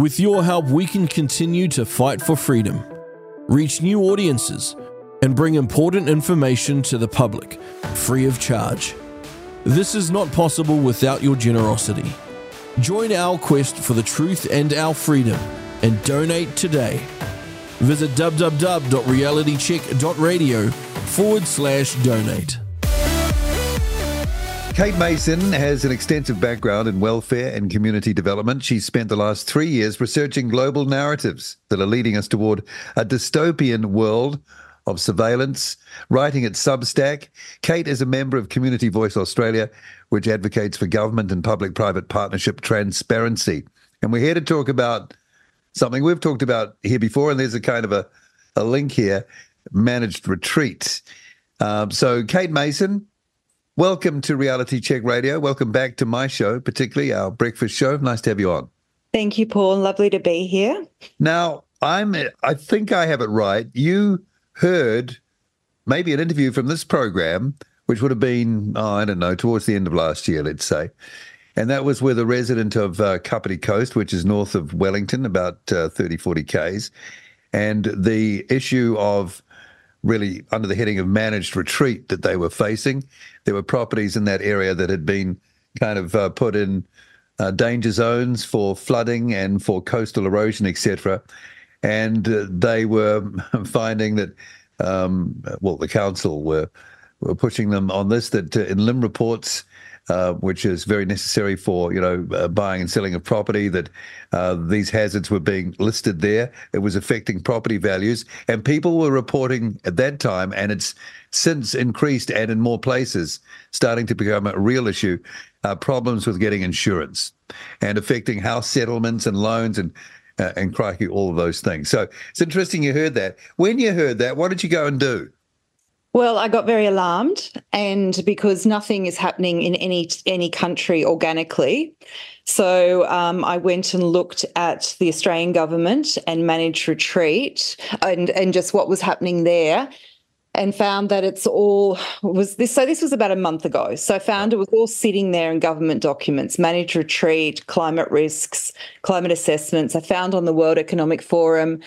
With your help, we can continue to fight for freedom, reach new audiences, and bring important information to the public free of charge. This is not possible without your generosity. Join our quest for the truth and our freedom and donate today. Visit www.realitycheck.radio forward slash donate. Kate Mason has an extensive background in welfare and community development. She's spent the last three years researching global narratives that are leading us toward a dystopian world of surveillance, writing at Substack. Kate is a member of Community Voice Australia, which advocates for government and public private partnership transparency. And we're here to talk about something we've talked about here before, and there's a kind of a, a link here managed retreat. Um, so, Kate Mason, welcome to Reality Check Radio. Welcome back to my show, particularly our breakfast show. Nice to have you on. Thank you, Paul. Lovely to be here. Now, I'm I think I have it right. You heard maybe an interview from this program, which would have been, oh, I don't know, towards the end of last year, let's say. And that was with a resident of uh, Kapiti Coast, which is north of Wellington, about uh, 30, 40 Ks. And the issue of really under the heading of managed retreat that they were facing. There were properties in that area that had been kind of uh, put in uh, danger zones for flooding and for coastal erosion, etc. And uh, they were finding that, um, well, the council were were pushing them on this that uh, in LIM reports uh, which is very necessary for you know uh, buying and selling of property. That uh, these hazards were being listed there. It was affecting property values, and people were reporting at that time, and it's since increased and in more places, starting to become a real issue. Uh, problems with getting insurance and affecting house settlements and loans and uh, and crikey, all of those things. So it's interesting you heard that. When you heard that, what did you go and do? Well, I got very alarmed, and because nothing is happening in any any country organically, so um, I went and looked at the Australian government and managed retreat, and and just what was happening there, and found that it's all was this. So this was about a month ago. So I found it was all sitting there in government documents: managed retreat, climate risks, climate assessments. I found on the World Economic Forum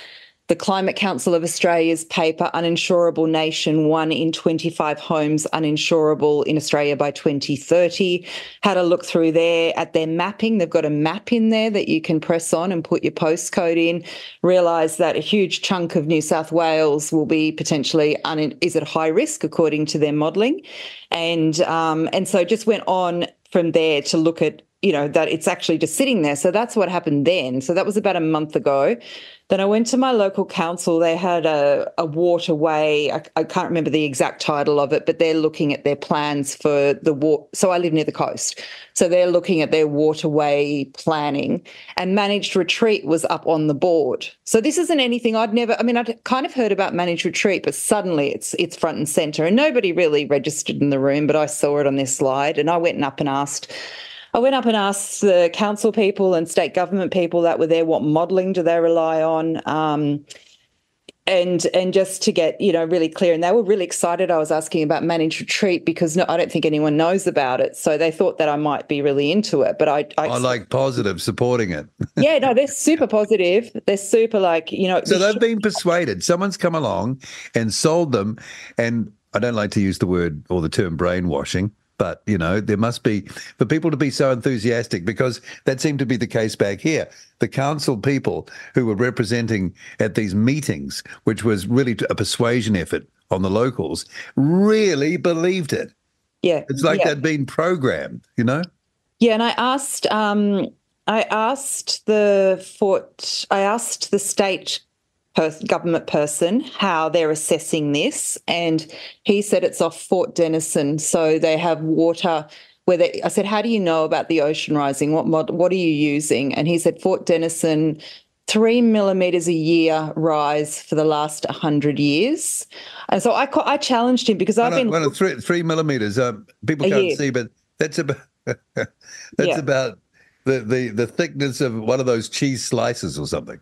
the Climate Council of Australia's paper, Uninsurable Nation, one in 25 homes uninsurable in Australia by 2030. Had a look through there at their mapping. They've got a map in there that you can press on and put your postcode in. Realise that a huge chunk of New South Wales will be potentially un- is at high risk according to their modelling, and um, and so just went on from there to look at you know that it's actually just sitting there. So that's what happened then. So that was about a month ago. Then I went to my local council. They had a, a waterway. I, I, can't remember the exact title of it, but they're looking at their plans for the water. So I live near the coast. So they're looking at their waterway planning and managed retreat was up on the board. So this isn't anything I'd never, I mean, I'd kind of heard about managed retreat, but suddenly it's it's front and center and nobody really registered in the room, but I saw it on this slide and I went up and asked I went up and asked the council people and state government people that were there what modelling do they rely on, um, and and just to get you know really clear. And they were really excited. I was asking about managed retreat because no, I don't think anyone knows about it, so they thought that I might be really into it. But I, I, I like positive, supporting it. yeah, no, they're super positive. They're super like you know. So they've been persuaded. Someone's come along and sold them, and I don't like to use the word or the term brainwashing but you know there must be for people to be so enthusiastic because that seemed to be the case back here. The council people who were representing at these meetings which was really a persuasion effort on the locals really believed it. Yeah it's like yeah. they'd been programmed you know? Yeah and i asked um i asked the fort i asked the state government person how they're assessing this, and he said it's off Fort Denison, so they have water. Where they, I said, "How do you know about the ocean rising? What mod, what are you using?" And he said, "Fort Denison, three millimeters a year rise for the last hundred years." And so I, I challenged him because I've been well, three, three millimeters. Um, people can't year. see, but that's about that's yeah. about the, the the thickness of one of those cheese slices or something.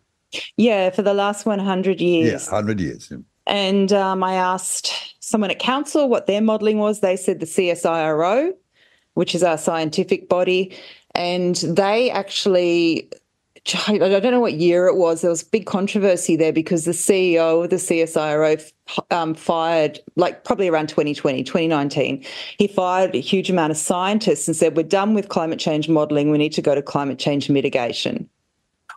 Yeah, for the last 100 years. Yeah, 100 years. Yeah. And um, I asked someone at council what their modelling was. They said the CSIRO, which is our scientific body. And they actually I don't know what year it was. There was big controversy there because the CEO of the CSIRO um, fired, like probably around 2020, 2019, he fired a huge amount of scientists and said, We're done with climate change modeling. We need to go to climate change mitigation.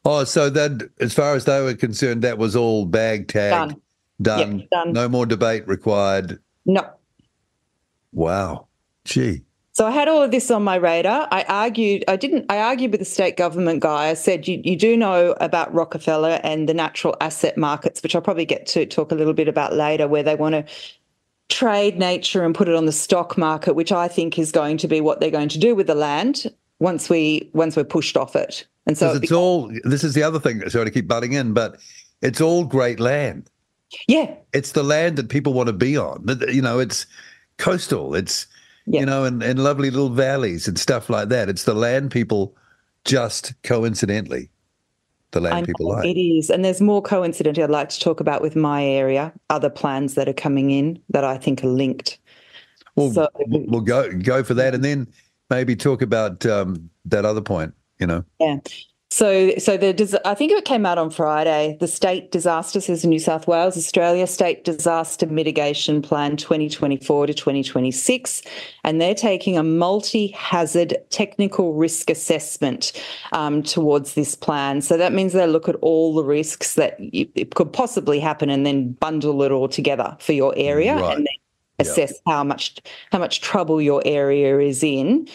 Oh, so that, as far as they were concerned, that was all bag tag, Done. done. Yep, done. No more debate required. No. Wow. Gee. So I had all of this on my radar. I argued, I didn't, I argued with the state government guy. I said, you, you do know about Rockefeller and the natural asset markets, which I'll probably get to talk a little bit about later, where they want to trade nature and put it on the stock market, which I think is going to be what they're going to do with the land once we once we're pushed off it. And so it it's becomes- all, this is the other thing, sorry to keep butting in, but it's all great land. yeah, It's the land that people want to be on. You know, it's coastal. It's, Yeah. you know, and, and lovely little valleys and stuff like that. It's the land people just coincidentally, the land people like. it is. And there's more coincidentally I'd like to talk about with my area, other plans that are coming in that I think are linked. Well, So- we'll we'll go go for that, and then maybe talk about um, that other point. You know, Yeah. So, so the I think it came out on Friday. The state disaster says in New South Wales, Australia State Disaster Mitigation Plan 2024 to 2026, and they're taking a multi-hazard technical risk assessment um, towards this plan. So that means they look at all the risks that you, it could possibly happen, and then bundle it all together for your area, Right. and then assess how much how much trouble your area is in.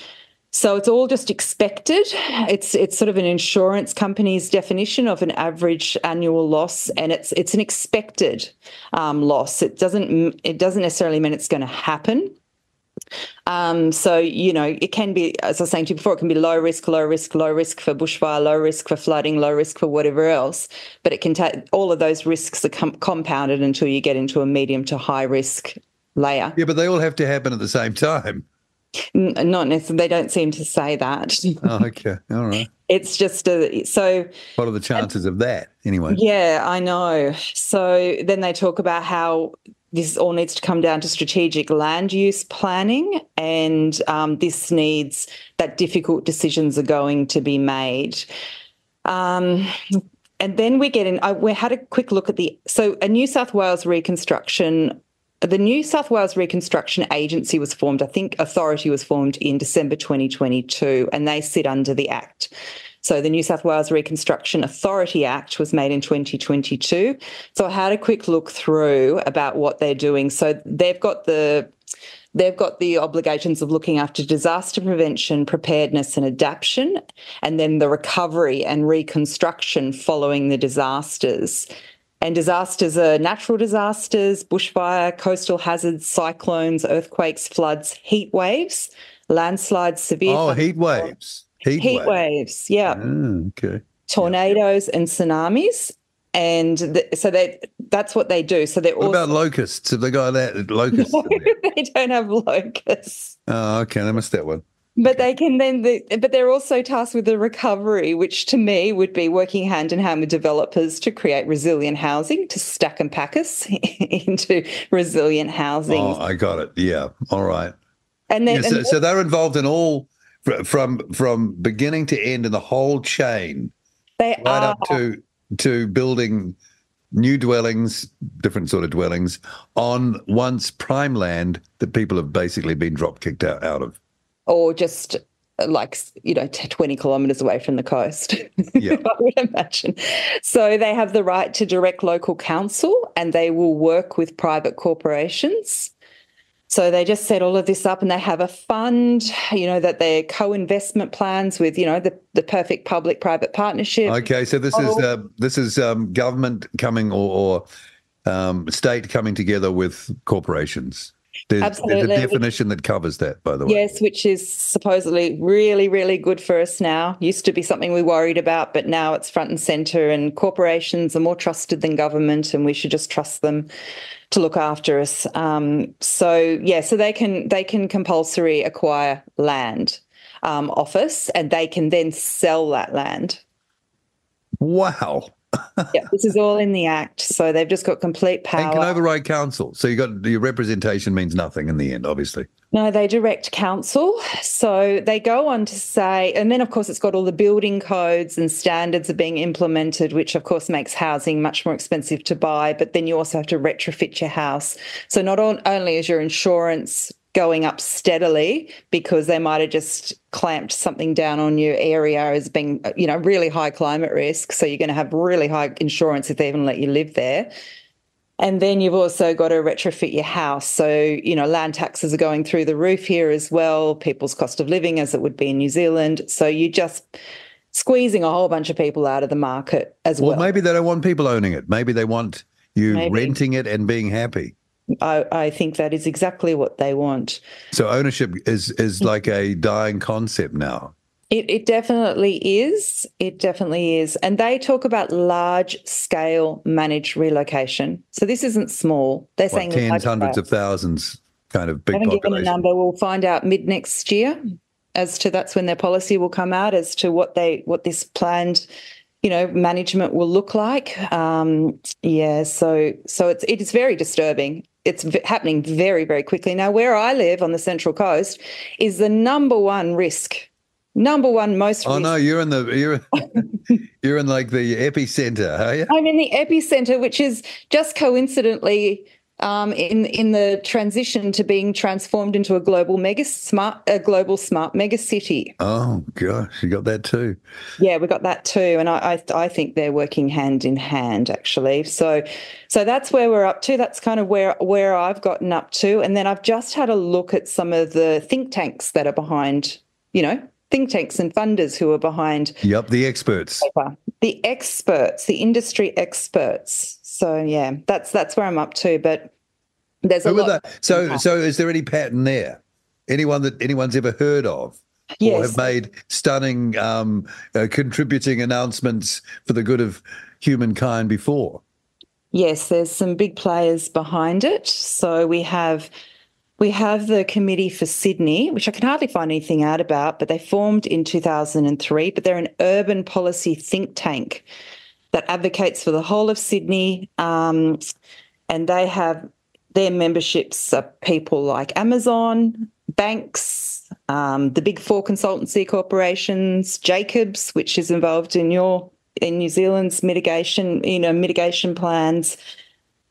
So it's all just expected. It's it's sort of an insurance company's definition of an average annual loss, and it's it's an expected um, loss. It doesn't it doesn't necessarily mean it's going to happen. Um, so you know it can be, as I was saying to you before, it can be low risk, low risk, low risk for bushfire, low risk for flooding, low risk for whatever else. But it can take all of those risks are com- compounded until you get into a medium to high risk layer. yeah, but they all have to happen at the same time. Not necessarily. They don't seem to say that. Oh, okay, all right. it's just a so What are the chances of that anyway? yeah i know so then they talk about how this all needs to come down to strategic land use planning and um, this needs that difficult decisions are going to be made um, and then we get in I, we had a quick look at the so a new south wales reconstruction the New South Wales Reconstruction Agency was formed, I think authority was formed in December 2022, and they sit under the Act. So the New South Wales Reconstruction Authority Act was made in 2022. So I had a quick look through about what they're doing. So they've got the They've got the obligations of looking after disaster prevention, preparedness, and adaptation, and then the recovery and reconstruction following the disasters. And disasters are natural disasters, bushfire, coastal hazards, cyclones, earthquakes, floods, heat waves, landslides, severe Oh, heat waves. Heat, heat waves. waves, yeah, Ah, okay. tornadoes and tsunamis. And th- so they, that's what they do. So they're What also about locusts? Have they got that locusts? there? they don't have locusts. oh, okay. I missed that one. But they can then, the, but they're also tasked with the recovery, which to me would be working hand in hand with developers to create resilient housing, to stack and pack us into resilient housing. Oh, I got it. Yeah. All right. and then, Yeah, so, and so they're involved in all from from beginning to end in the whole chain, they right are up to to building new dwellings, different sort of dwellings on once prime land that people have basically been drop kicked out, out of. Or just uh, like you know 20 kilometers away from the coast Yeah. i would imagine so they have the right to direct local council and they will work with private corporations so they just set all of this up and they have a fund you know that they're co-investment plans with you know the, the perfect public private partnership Okay, so this is Oh. uh, this is um, government coming or, or um, state coming together with corporations. There's, there's a definition that covers that, by the way. Yes, which is supposedly really, really good for us now. Used to be something we worried about, but now it's front and center, and corporations are more trusted than government, and we should just trust them to look after us. Um, so yeah, so they can they can compulsory acquire land um, office, and they can then sell that land. Wow. yeah, this is all in the act. So they've just got complete power. And can override council. So you got your representation means nothing in the end, obviously. No, they direct council. So they go on to say, and then of course it's got all the building codes and standards are being implemented, which of course makes housing much more expensive to buy. But then you also have to retrofit your house. So not only is your insurance going up steadily because they might have just clamped something down on your area as being, you know, really high climate risk. So you're going to have really high insurance if they even let you live there. And then you've also got to retrofit your house. So, you know, land taxes are going through the roof here as well, people's cost of living as it would be in New Zealand. So you just squeezing a whole bunch of people out of the market as well. Well, maybe they don't want people owning it. Maybe they want you maybe. renting it and being happy. I, I, think that is exactly what they want. So ownership is is like a dying concept now. It, it definitely is. It definitely is. And they talk about large scale managed relocation. So this isn't small. They're saying tens, hundreds of thousands, kind of big. Haven't given a number. We'll find out mid next year as to that's when their policy will come out as to what they what this planned you know management will look like um yeah so so it's it is very disturbing it's v- happening very very quickly now where i live on the central coast is the number one risk number one most. Oh no, you're in the you're you're in like the epicenter, are you? I'm in the epicenter, which is just coincidentally um, in in the transition to being transformed into a global mega smart a global smart mega city. Oh gosh, you got that too. Yeah, we got that too, and I, I I think they're working hand in hand actually. So so that's where we're up to. That's kind of where where I've gotten up to, and then I've just had a look at some of the think tanks that are behind. You know, think tanks and funders who are behind. Yep, the experts. The experts, the industry experts. So yeah, that's that's where I'm up to. But there's a who lot. So so is there any pattern there? Anyone that anyone's ever heard of? Yes. Or have made stunning um, uh, contributing announcements for the good of humankind before? Yes, there's some big players behind it. So we have we have the Committee for Sydney, which I can hardly find anything out about, but they formed in 2003. But they're an urban policy think tank that advocates for the whole of Sydney. Um, and they have their memberships are people like Amazon, banks, um, the big four consultancy corporations, Jacobs, which is involved in your in New Zealand's mitigation, you know, mitigation plans,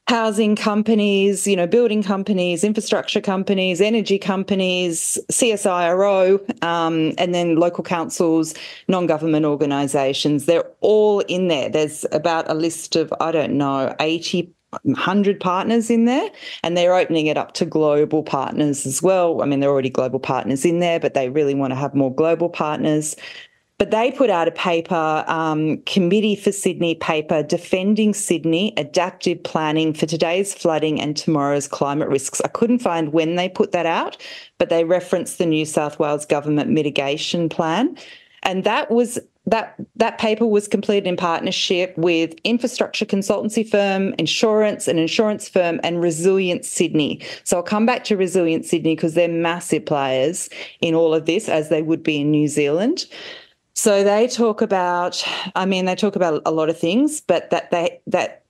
housing companies, you know, building companies, infrastructure companies, energy companies, CSIRO, um, and then local councils, non government organisations. They're all in there. There's about a list of, I don't know, 80 100 partners in there and they're opening it up to global partners as well. I mean, they're already global partners in there, but they really want to have more global partners. But they put out a paper, um, Committee for Sydney paper, Defending Sydney Adaptive Planning for Today's Flooding and Tomorrow's Climate Risks. I couldn't find when they put that out, but they referenced the New South Wales Government Mitigation Plan. And that was that that paper was completed in partnership with infrastructure consultancy firm, insurance, an insurance firm, and Resilient Sydney. So I'll come back to Resilient Sydney because they're massive players in all of this, as they would be in New Zealand. So they talk about, I mean, they talk about a lot of things, but that they that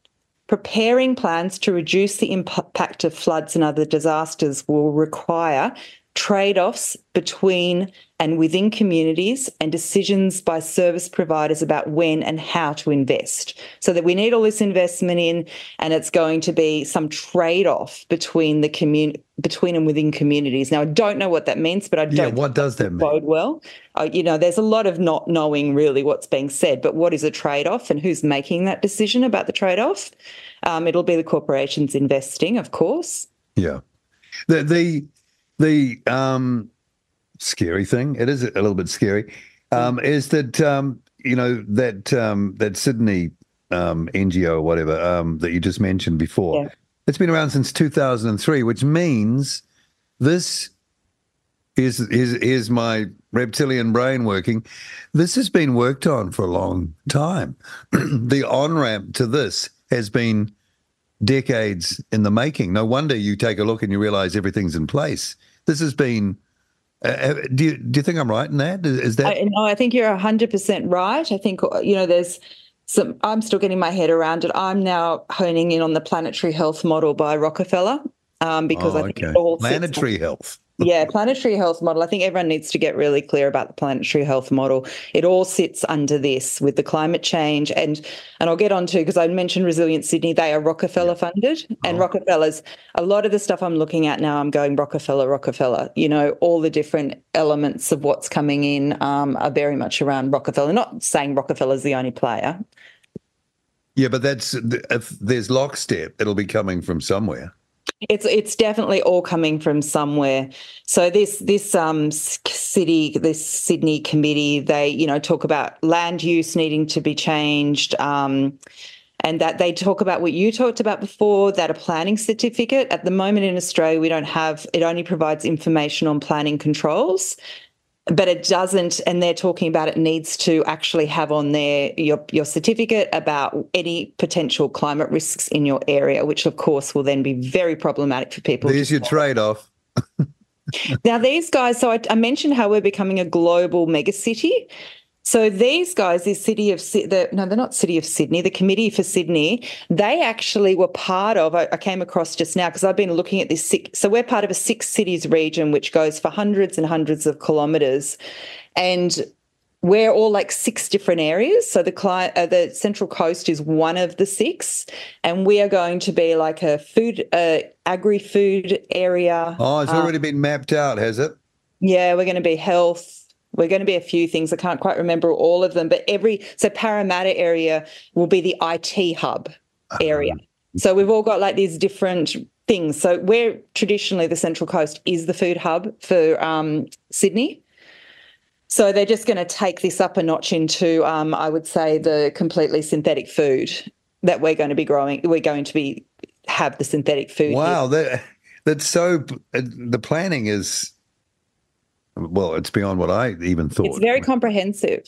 preparing plans to reduce the impact of floods and other disasters will require trade-offs between and within communities and decisions by service providers about when and how to invest. So that we need all this investment in, and it's going to be some trade-off between the community between and within communities. Now I don't know what that means, but I don't. Yeah, what does that mean? Bode well. Uh, you know, there's a lot of not knowing really what's being said, but what is a trade-off and who's making that decision about the trade-off? Um, it'll be the corporations investing, of course. Yeah, the the the um scary thing. It is a little bit scary. Um, is that um, you know that um, that Sydney um, NGO or whatever um, that you just mentioned before? Yeah. It's been around since 2003, which means this is is is my reptilian brain working. This has been worked on for a long time. the on ramp to this has been decades in the making. No wonder you take a look and you realize everything's in place. This has been uh, uh, do you do you think I'm right in that? Is, that? I, no, I think you're hundred percent right. I think you know there's some. I'm still getting my head around it. I'm now honing in on the planetary health model by Rockefeller um, because Oh, I think okay. it all Planetary health. Yeah, planetary health model. I think everyone needs to get really clear about the planetary health model. It all sits under this with the climate change and and I'll get on to because I mentioned Resilient Sydney. They are Rockefeller funded, and Oh. Rockefellers. A lot of the stuff I'm looking at now, I'm going Rockefeller, Rockefeller. You know, all the different elements of what's coming in um, are very much around Rockefeller. Not saying Rockefeller's the only player. Yeah, but that's if there's lockstep, it'll be coming from somewhere. It's it's definitely all coming from somewhere. So this this um city this Sydney committee they you know talk about land use needing to be changed. Um, and that they talk about what you talked about before that a planning certificate at the moment in Australia we don't have it only provides information on planning controls but it doesn't and they're talking about it needs to actually have on there your your certificate about any potential climate risks in your area which of course will then be very problematic for people There's your trade-off. now these guys so I, I mentioned how we're becoming a global megacity so these guys, the city of the no, they're not city of Sydney. The committee for Sydney, they actually were part of. I, I came across just now because I've been looking at this. Six, so we're part of a six cities region which goes for hundreds and hundreds of kilometres, and we're all like six different areas. So the cli- uh, the Central Coast is one of the six, and we are going to be like a food, uh, agri-food area. Oh, it's Uh, already been mapped out, has it? yeah, we're going to be health. We're going to be a few things. I can't quite remember all of them, but every so Parramatta area will be the IT hub area. So we've all got like these different things. So we're traditionally the Central Coast is the food hub for um, Sydney. So they're just going to take this up a notch into, um, I would say, the completely synthetic food that we're going to be growing. We're going to be have the synthetic food. Wow, that that's so. uh, The planning is, well, it's beyond what I even thought. It's very comprehensive.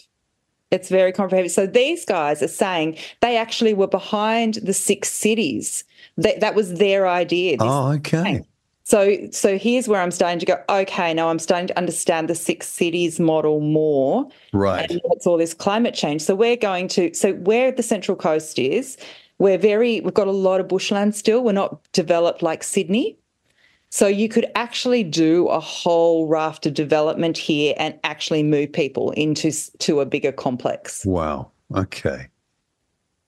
It's very comprehensive. So these guys are saying they actually were behind the six cities. That that was their idea. Oh, okay. So so here's where I'm starting to go. Okay, now I'm starting to understand the six cities model more, Right. and what's all this climate change. So we're going to so where the Central Coast is, we're very we've got a lot of bushland still. We're not developed like Sydney. So you could actually do a whole raft of development here and actually move people into to a bigger complex. Wow. Okay.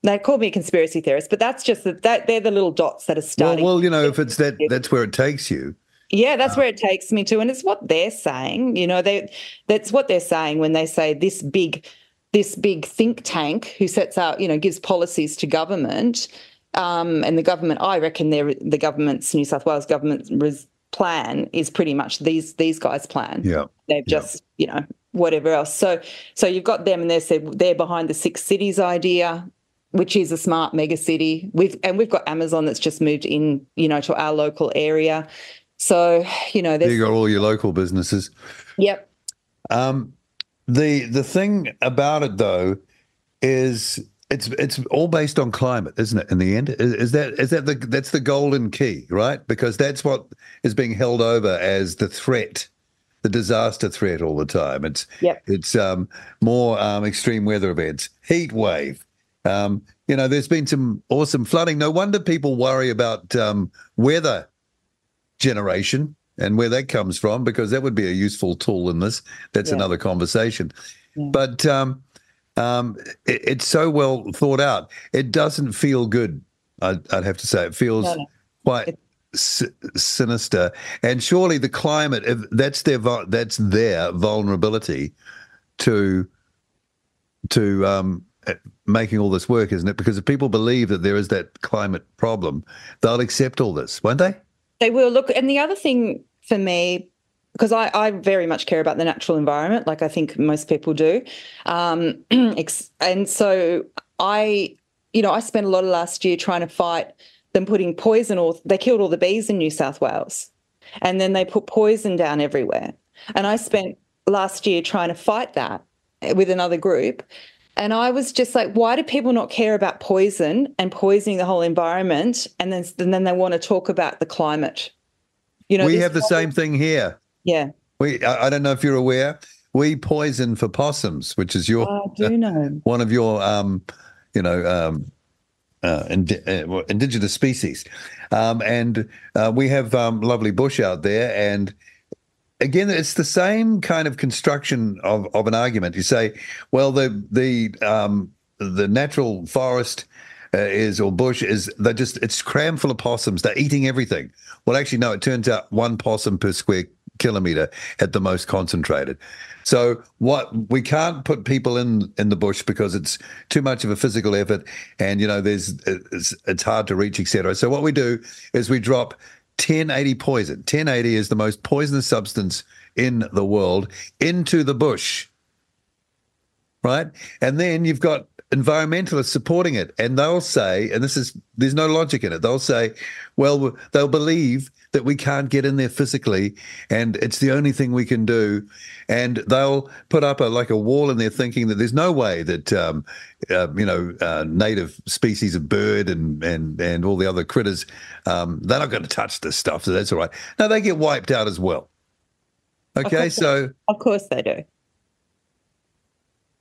They call me a conspiracy theorist, but that's just the, that they're the little dots that are Well, starting. well, you know, if it's that, that's where it takes you. Yeah, that's uh, where it takes me to, and it's what they're saying. You know, they that's what they're saying when they say this big, this big think tank who sets out, you know, gives policies to government, um, and the government. I reckon they're the government's New South Wales government's res- plan is pretty much these these guys' plan. Yeah. They've Yeah. just, you know, whatever else. So, so you've got them, and they said they're behind the six cities idea, which is a smart mega city. We've and we've got Amazon that's just moved in, you know, to our local area. So, you know, you got all your local businesses. yep, Um, the the thing about it though is it's it's all based on climate, isn't it? In the end, is, is that is that the that's the golden key, right? Because that's what is being held over as the threat, the disaster threat all the time. It's Yep. it's um, more um, extreme weather events, heat wave. Um, you know, there's been some awesome flooding. No wonder people worry about um, weather generation and where that comes from, because that would be a useful tool in this. That's Yeah. another conversation. Yeah. But um, it, it's so well thought out. It doesn't feel good. I'd, I'd have to say it feels No, no. quite s- sinister. And surely the climate, that's their that's their vulnerability to to um, making all this work, isn't it? Because if people believe that there is that climate problem, they'll accept all this, won't they? they will look. And the other thing for me, because I, I very much care about the natural environment, like I think most people do, um, and so I, you know, I spent a lot of last year trying to fight them putting poison. Or they killed all the bees in New South Wales, and then they put poison down everywhere. And I spent last year trying to fight that with another group. And I was just like, why do people not care about poison and poisoning the whole environment? And then, and then they want to talk about the climate. You know, we have the whole- same thing here. Yeah, We, I, I don't know if you're aware, we poison for possums, which is your I do know. one of your um, you know, um, uh, indi- uh, indigenous species. Um, and uh, we have um, lovely bush out there. And again, it's the same kind of construction of, of an argument. You say, well, the the um, the natural forest uh, is or bush is they're just it's crammed full of possums. They're eating everything. Well, actually, no. It turns out one possum per square kilometer at the most concentrated. So what we can't put people in in the bush because it's too much of a physical effort, and you know there's it's, it's hard to reach, etc. So what we do is we drop 1080 poison. 1080 is the most poisonous substance in the world into the bush, right? And then you've got environmentalists supporting it, and they'll say, and this is there's no logic in it. They'll say, well, they'll believe that we can't get in there physically, and it's the only thing we can do, and they'll put up a like a wall in there, thinking that there's no way that um, uh, you know uh, native species of bird and and and all the other critters um, they're not going to touch this stuff, so that's all right. Now they get wiped out as well. Okay, Of so Of course they do.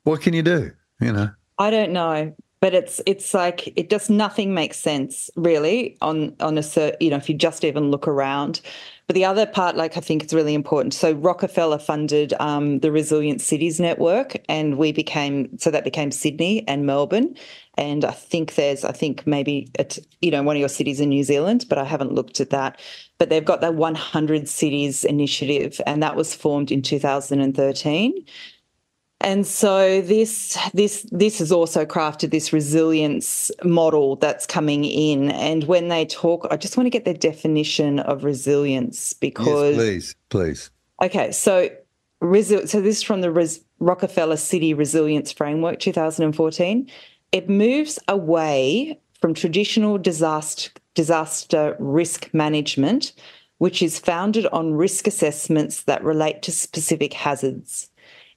what can you do? You know. I don't know, but it's it's like it does nothing makes sense really on on a you know if you just even look around. But the other part, like I think it's really important. So Rockefeller funded um, the Resilient Cities Network, and we became so that became Sydney and Melbourne. And I think there's I think maybe at you know one of your cities in New Zealand, but I haven't looked at that. But they've got that 100 cities initiative, and that was formed in 2013. And so this this this has also crafted this resilience model that's coming in. And when they talk, I just want to get the definition of resilience because yes, please, please. okay, so resi- so this is from the Res- Rockefeller City Resilience Framework 2014. It moves away from traditional disaster disaster risk management, which is founded on risk assessments that relate to specific hazards.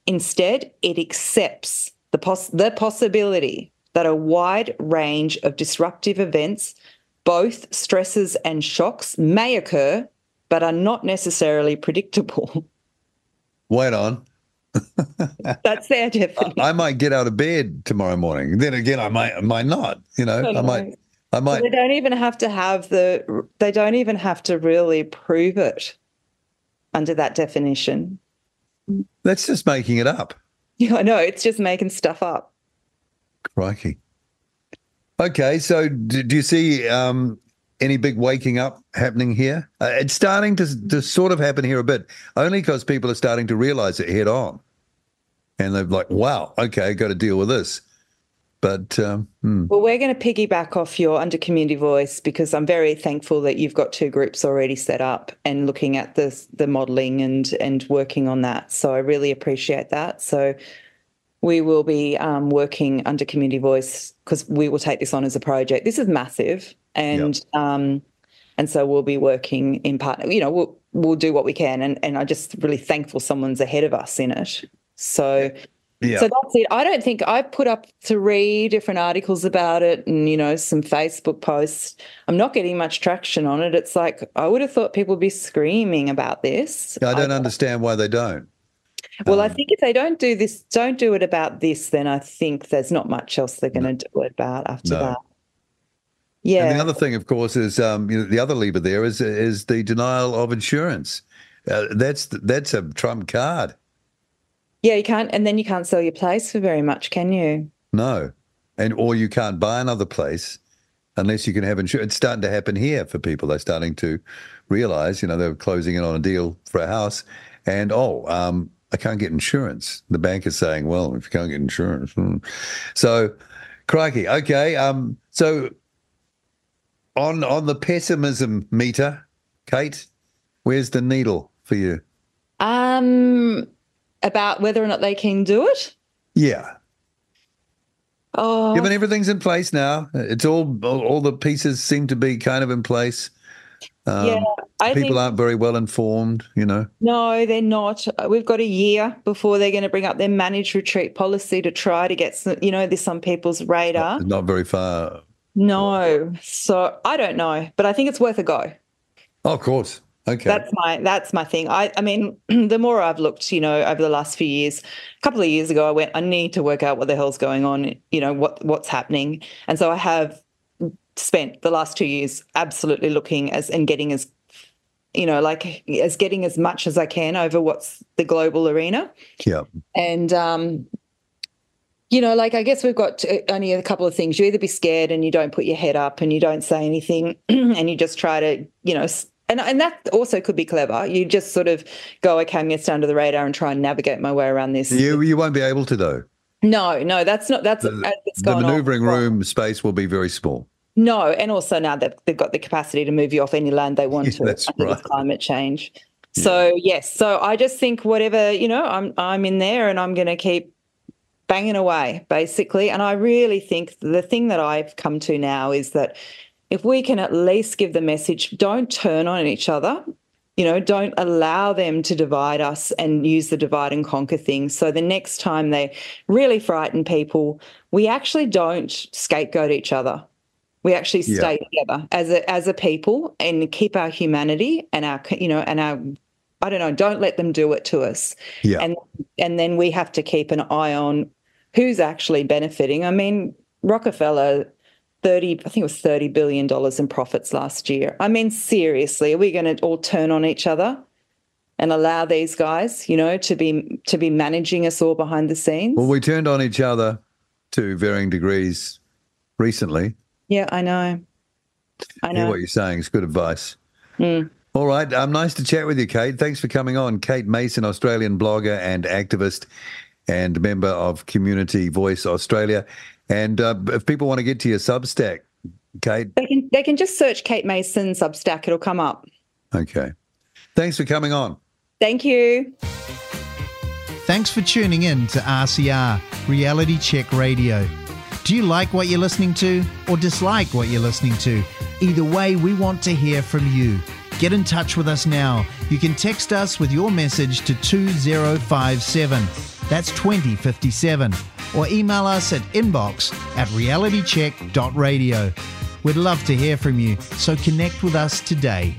Instead, it accepts the, the possibility that a wide range of disruptive events, both stresses and shocks, may occur, but are not necessarily predictable. Wait on. That's their definition. I might get out of bed tomorrow morning. Then again, I might, I might not. You know, I, might, I might. They don't even have to have the. They don't even have to really prove it under that definition. That's just making it up. Yeah, I know. It's just making stuff up. Crikey. Okay, so do, do you see um, any big waking up happening here? Uh, it's starting to, to sort of happen here a bit, only because people are starting to realize it head on. And they're like, wow, okay, got to deal with this. But um, hmm. Well, we're going to piggyback off your under community voice because I'm very thankful that you've got two groups already set up and looking at the the modelling and and working on that. So I really appreciate that. So we will be um, working under community voice because we will take this on as a project. This is massive, and um, and so we'll be working in partner. You know, we'll we'll do what we can, and and I'm just really thankful someone's ahead of us in it. So. Yeah, So that's it. I don't think I put up three different articles about it and, you know, some Facebook posts. I'm not getting much traction on it. It's like I would have thought people would be screaming about this. I don't understand why they don't. Well, I Um, think if they don't do this, don't do it about this, then I think there's not much else they're going to do it about after No. that. And Yeah. the other thing, of course, is um, you know, the other lever there is is the denial of insurance. Uh, that's that's a trump card. Yeah, you can't, and then you can't sell your place for very much, can you? No, and or you can't buy another place unless you can have insurance. It's starting to happen here for people. They're starting to realize, you know, they're closing in on a deal for a house, and oh, um, I can't get insurance. The bank is saying, well, if you can't get insurance, hmm. so crikey. Okay, um, so on on the pessimism meter, Kate, where's the needle for you? Um, about whether or not they can do it. Yeah, Oh, given everything's in place now, it's all all, all the pieces seem to be kind of in place. Um, yeah. I people think aren't very well informed, you know. No, they're not. We've got a year before they're going to bring up their managed retreat policy to try to get some, you know, this on people's radar. Not very far. No. So I don't know, but I think it's worth a go. Oh, of course. Okay. That's my that's my thing. I I mean, the more I've looked, you know, over the last few years, a couple of years ago, I went, I need to work out what the hell's going on, you know, what what's happening, and so I have spent the last two years absolutely looking as and getting as you know like as getting as much as i can over what's the global arena yeah. and um you know like i guess we've got only a couple of things you either be scared and you don't put your head up and you don't say anything and you just try to you know and, and that also could be clever you just sort of go okay i'm going to stay under the radar and try and navigate my way around this You you won't be able to though. no no that's not that's The, uh, it's the on. maneuvering room space will be very small. No, and also now that they've got the capacity to move you off any land they want Yeah, to. that's right. climate change. So yes, so I just think whatever you know, I'm I'm in there and I'm going to keep banging away basically. And I really think the thing that I've come to now is that if we can at least give the message, don't turn on each other. You know, don't allow them to divide us and use the divide and conquer thing. So the next time they really frighten people, we actually don't scapegoat each other. We actually Yeah. stay together as a as a people and keep our humanity and our you know and our I don't know. Don't let them do it to us. Yeah. And and then we have to keep an eye on who's actually benefiting. I mean, Rockefeller, thirty I think it was thirty billion dollars in profits last year. I mean, seriously, are we going to all turn on each other and allow these guys, you know, to be to be managing us all behind the scenes? Well, we turned on each other to varying degrees recently. yeah, I know. I hear know. what you're saying. It's good advice. Mm. All right. Um, nice to chat with you, Kate. Thanks for coming on. Kate Mason, Australian blogger and activist and member of Community Voice Australia. And uh, if people want to get to your Substack, Kate, They can they can just search Kate Mason Substack. It'll come up. okay. Thanks for coming on. Thank you. Thanks for tuning in to RCR, Reality Check Radio. Do you like what you're listening to or dislike what you're listening to? Either way, we want to hear from you. Get in touch with us now. You can text us with your message to 2057. That's 2057. Or email us at inbox at realitycheck.radio. We'd love to hear from you, so connect with us today.